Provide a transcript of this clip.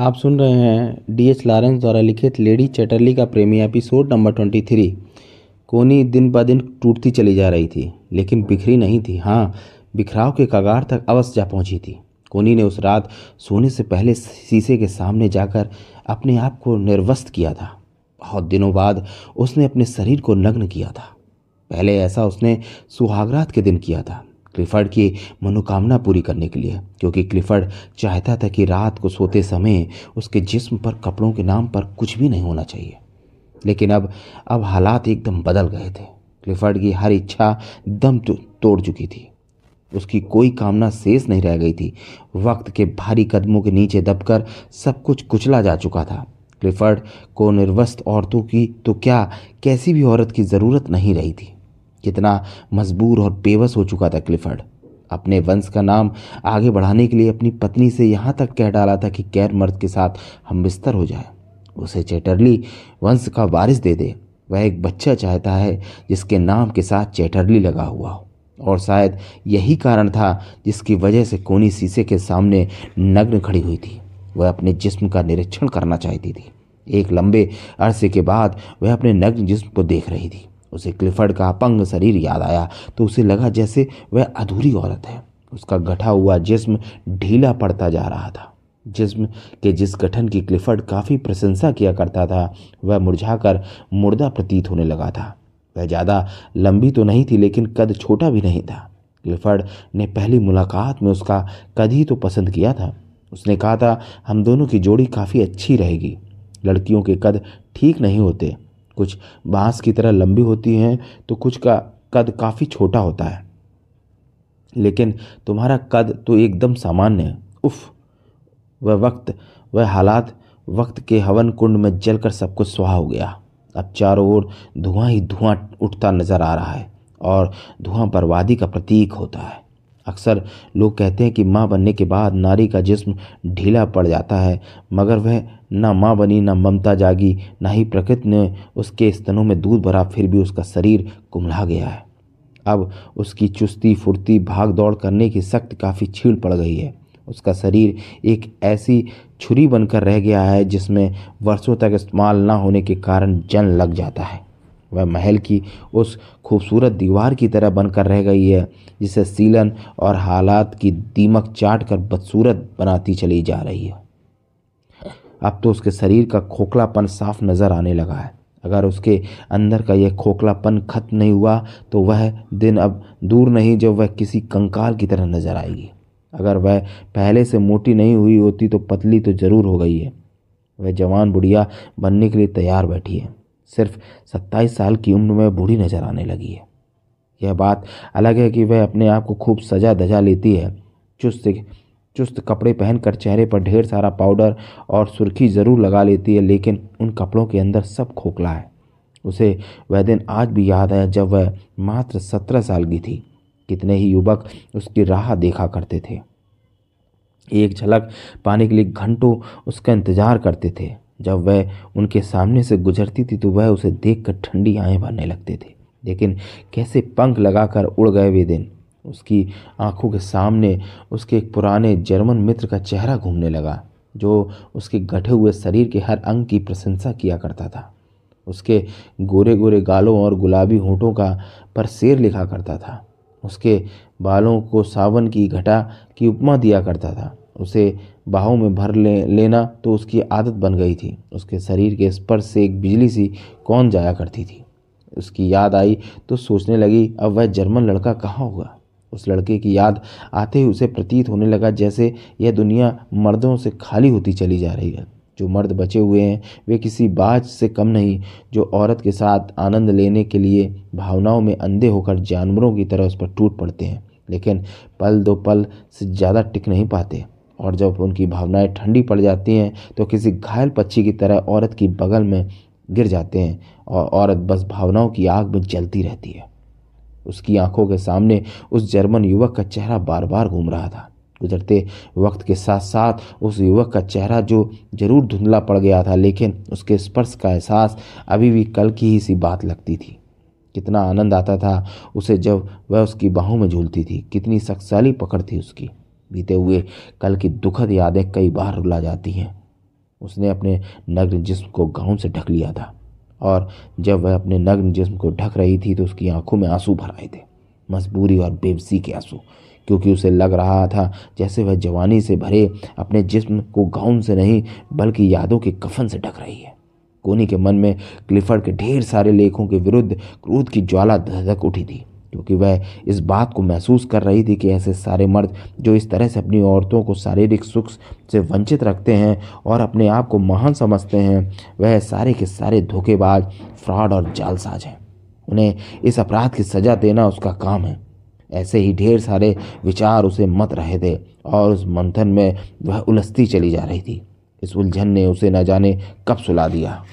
आप सुन रहे हैं डी एच लॉरेंस द्वारा लिखित लेडी चैटरली का प्रेमी एपिसोड नंबर ट्वेंटी थ्री कोनी दिन ब दिन टूटती चली जा रही थी, लेकिन बिखरी नहीं थी। हाँ बिखराव के कगार तक अवश्य जा पहुँची थी। कोनी ने उस रात सोने से पहले शीशे के सामने जाकर अपने आप को निर्वस्त किया था। बहुत दिनों बाद उसने अपने शरीर को नग्न किया था। पहले ऐसा उसने सुहागरात के दिन किया था। क्लिफर्ड की मनोकामना पूरी करने के लिए, क्योंकि क्लिफर्ड चाहता था कि रात को सोते समय उसके जिस्म पर, कपड़ों के नाम पर कुछ भी नहीं होना चाहिए। लेकिन अब अब हालात एकदम बदल गए थे। क्लिफर्ड की हर इच्छा दम तोड़ चुकी थी। उसकी कोई कामना शेष नहीं रह गई थी। वक्त के भारी कदमों के नीचे दबकर सब कुछ कुचला जा चुका था। क्लिफर्ड को निर्वस्त औरतों की तो क्या, कैसी भी औरत की ज़रूरत नहीं रही थी। कितना मजबूर और बेबस हो चुका था क्लिफर्ड। अपने वंश का नाम आगे बढ़ाने के लिए अपनी पत्नी से यहाँ तक कह डाला था कि गैर मर्द के साथ हम बिस्तर हो जाए। उसे चैटरली वंश का वारिस दे दे। वह एक बच्चा चाहता है जिसके नाम के साथ चैटरली लगा हुआ हो। और शायद यही कारण था जिसकी वजह से कोनी शीशे के सामने नग्न खड़ी हुई थी। वह अपने जिस्म का निरीक्षण करना चाहती थी। एक लंबे अरसे के बाद वह अपने नग्न जिस्म को देख रही थी। उसे क्लिफर्ड का अपंग शरीर याद आया तो उसे लगा जैसे वह अधूरी औरत है। उसका गठा हुआ जिस्म ढीला पड़ता जा रहा था। जिस्म के जिस गठन की क्लिफर्ड काफ़ी प्रशंसा किया करता था, वह मुरझाकर मुर्दा प्रतीत होने लगा था। वह ज़्यादा लंबी तो नहीं थी, लेकिन कद छोटा भी नहीं था। क्लिफर्ड ने पहली मुलाकात में उसका कद ही तो पसंद किया था। उसने कहा था, हम दोनों की जोड़ी काफ़ी अच्छी रहेगी। लड़कियों के कद ठीक नहीं होते। कुछ बाँस की तरह लंबी होती हैं तो कुछ का कद काफ़ी छोटा होता है। लेकिन तुम्हारा कद तो एकदम सामान्य है। उफ! वह वक्त, वह हालात, वक्त के हवन कुंड में जलकर सब कुछ सुहा हो गया। अब चारों ओर धुआँ ही धुआँ उठता नज़र आ रहा है और धुआँ बर्बादी का प्रतीक होता है। अक्सर लोग कहते हैं कि माँ बनने के बाद नारी का जिस्म ढीला पड़ जाता है, मगर वह न माँ बनी, न ममता जागी, न ही प्रकृति ने उसके स्तनों में दूध भरा, फिर भी उसका शरीर कुमला गया है। अब उसकी चुस्ती फुर्ती भाग दौड़ करने की शक्ति काफ़ी छीड़ पड़ गई है। उसका शरीर एक ऐसी छुरी बनकर रह गया है जिसमें वर्षों तक इस्तेमाल न होने के कारण जन लग जाता है। वह महल की उस खूबसूरत दीवार की तरह बनकर रह गई है, जिसे सीलन और हालात की दीमक चाट कर बदसूरत बनाती चली जा रही है। अब तो उसके शरीर का खोखलापन साफ़ नज़र आने लगा है। अगर उसके अंदर का यह खोखलापन खत्म नहीं हुआ तो वह दिन अब दूर नहीं जब वह किसी कंकाल की तरह नज़र आएगी। अगर वह पहले से मोटी नहीं हुई होती तो पतली तो ज़रूर हो गई है। वह जवान बुढ़िया बनने के लिए तैयार बैठी है। सिर्फ़ सत्ताईस साल की उम्र में बूढ़ी नज़र आने लगी है। यह बात अलग है कि वह अपने आप को खूब सजा धजा लेती है। चुस्त चुस्त कपड़े पहनकर चेहरे पर ढेर सारा पाउडर और सुर्खी ज़रूर लगा लेती है, लेकिन उन कपड़ों के अंदर सब खोखला है। उसे वह दिन आज भी याद है जब वह मात्र सत्रह साल की थी। कितने ही युवक उसकी राह देखा करते थे। एक झलक पाने के लिए घंटों उसका इंतज़ार करते थे। जब वह उनके सामने से गुजरती थी तो वह उसे देखकर ठंडी आएँ भरने लगते थे। लेकिन कैसे पंख लगाकर उड़ गए वे दिन। उसकी आँखों के सामने उसके एक पुराने जर्मन मित्र का चेहरा घूमने लगा, जो उसके गठे हुए शरीर के हर अंग की प्रशंसा किया करता था। उसके गोरे गोरे गालों और गुलाबी होठों का पर शेर लिखा करता था। उसके बालों को सावन की घटा की उपमा दिया करता था। उसे बाहों में भर ले, लेना तो उसकी आदत बन गई थी। उसके शरीर के स्पर्श से एक बिजली सी कौन जाया करती थी। उसकी याद आई तो सोचने लगी, अब वह जर्मन लड़का कहाँ होगा? उस लड़के की याद आते ही उसे प्रतीत होने लगा जैसे यह दुनिया मर्दों से खाली होती चली जा रही है। जो मर्द बचे हुए हैं, वे किसी बाज से कम नहीं, जो औरत के साथ आनंद लेने के लिए भावनाओं में अंधे होकर जानवरों की तरह उस पर टूट पड़ते हैं। लेकिन पल दो पल से ज़्यादा टिक नहीं पाते। और जब उनकी भावनाएँ ठंडी पड़ जाती हैं तो किसी घायल पक्षी की तरह औरत की बगल में गिर जाते हैं और औरत बस भावनाओं की आग में जलती रहती है। उसकी आँखों के सामने उस जर्मन युवक का चेहरा बार बार घूम रहा था। गुजरते वक्त के साथ साथ उस युवक का चेहरा जो ज़रूर धुंधला पड़ गया था, लेकिन उसके स्पर्श का एहसास अभी भी कल की ही सी बात लगती थी। कितना आनंद आता था उसे जब वह उसकी बाहों में झूलती थी। कितनी शक्तिशाली पकड़ थी उसकी। बीते हुए कल की दुखद यादें कई बार रुला जाती हैं। उसने अपने नग्न जिस्म को गाउन से ढक लिया था और जब वह अपने नग्न जिस्म को ढक रही थी तो उसकी आँखों में आँसू भर आए थे, मजबूरी और बेबसी के आँसू, क्योंकि उसे लग रहा था जैसे वह जवानी से भरे अपने जिस्म को गाउन से नहीं बल्कि यादों के कफन से ढक रही है। कोनी के मन में क्लिफर्ड के ढेर सारे लेखों के विरुद्ध क्रोध की ज्वाला धधक उठी थी। क्योंकि वह इस बात को महसूस कर रही थी कि ऐसे सारे मर्द जो इस तरह से अपनी औरतों को शारीरिक सुख से वंचित रखते हैं और अपने आप को महान समझते हैं, वह सारे के सारे धोखेबाज, फ्रॉड और जालसाज हैं। उन्हें इस अपराध की सजा देना उसका काम है। ऐसे ही ढेर सारे विचार उसे मत रहे थे और उस मंथन में वह उलझती चली जा रही थी। इस उलझन ने उसे न जाने कब सुला दिया।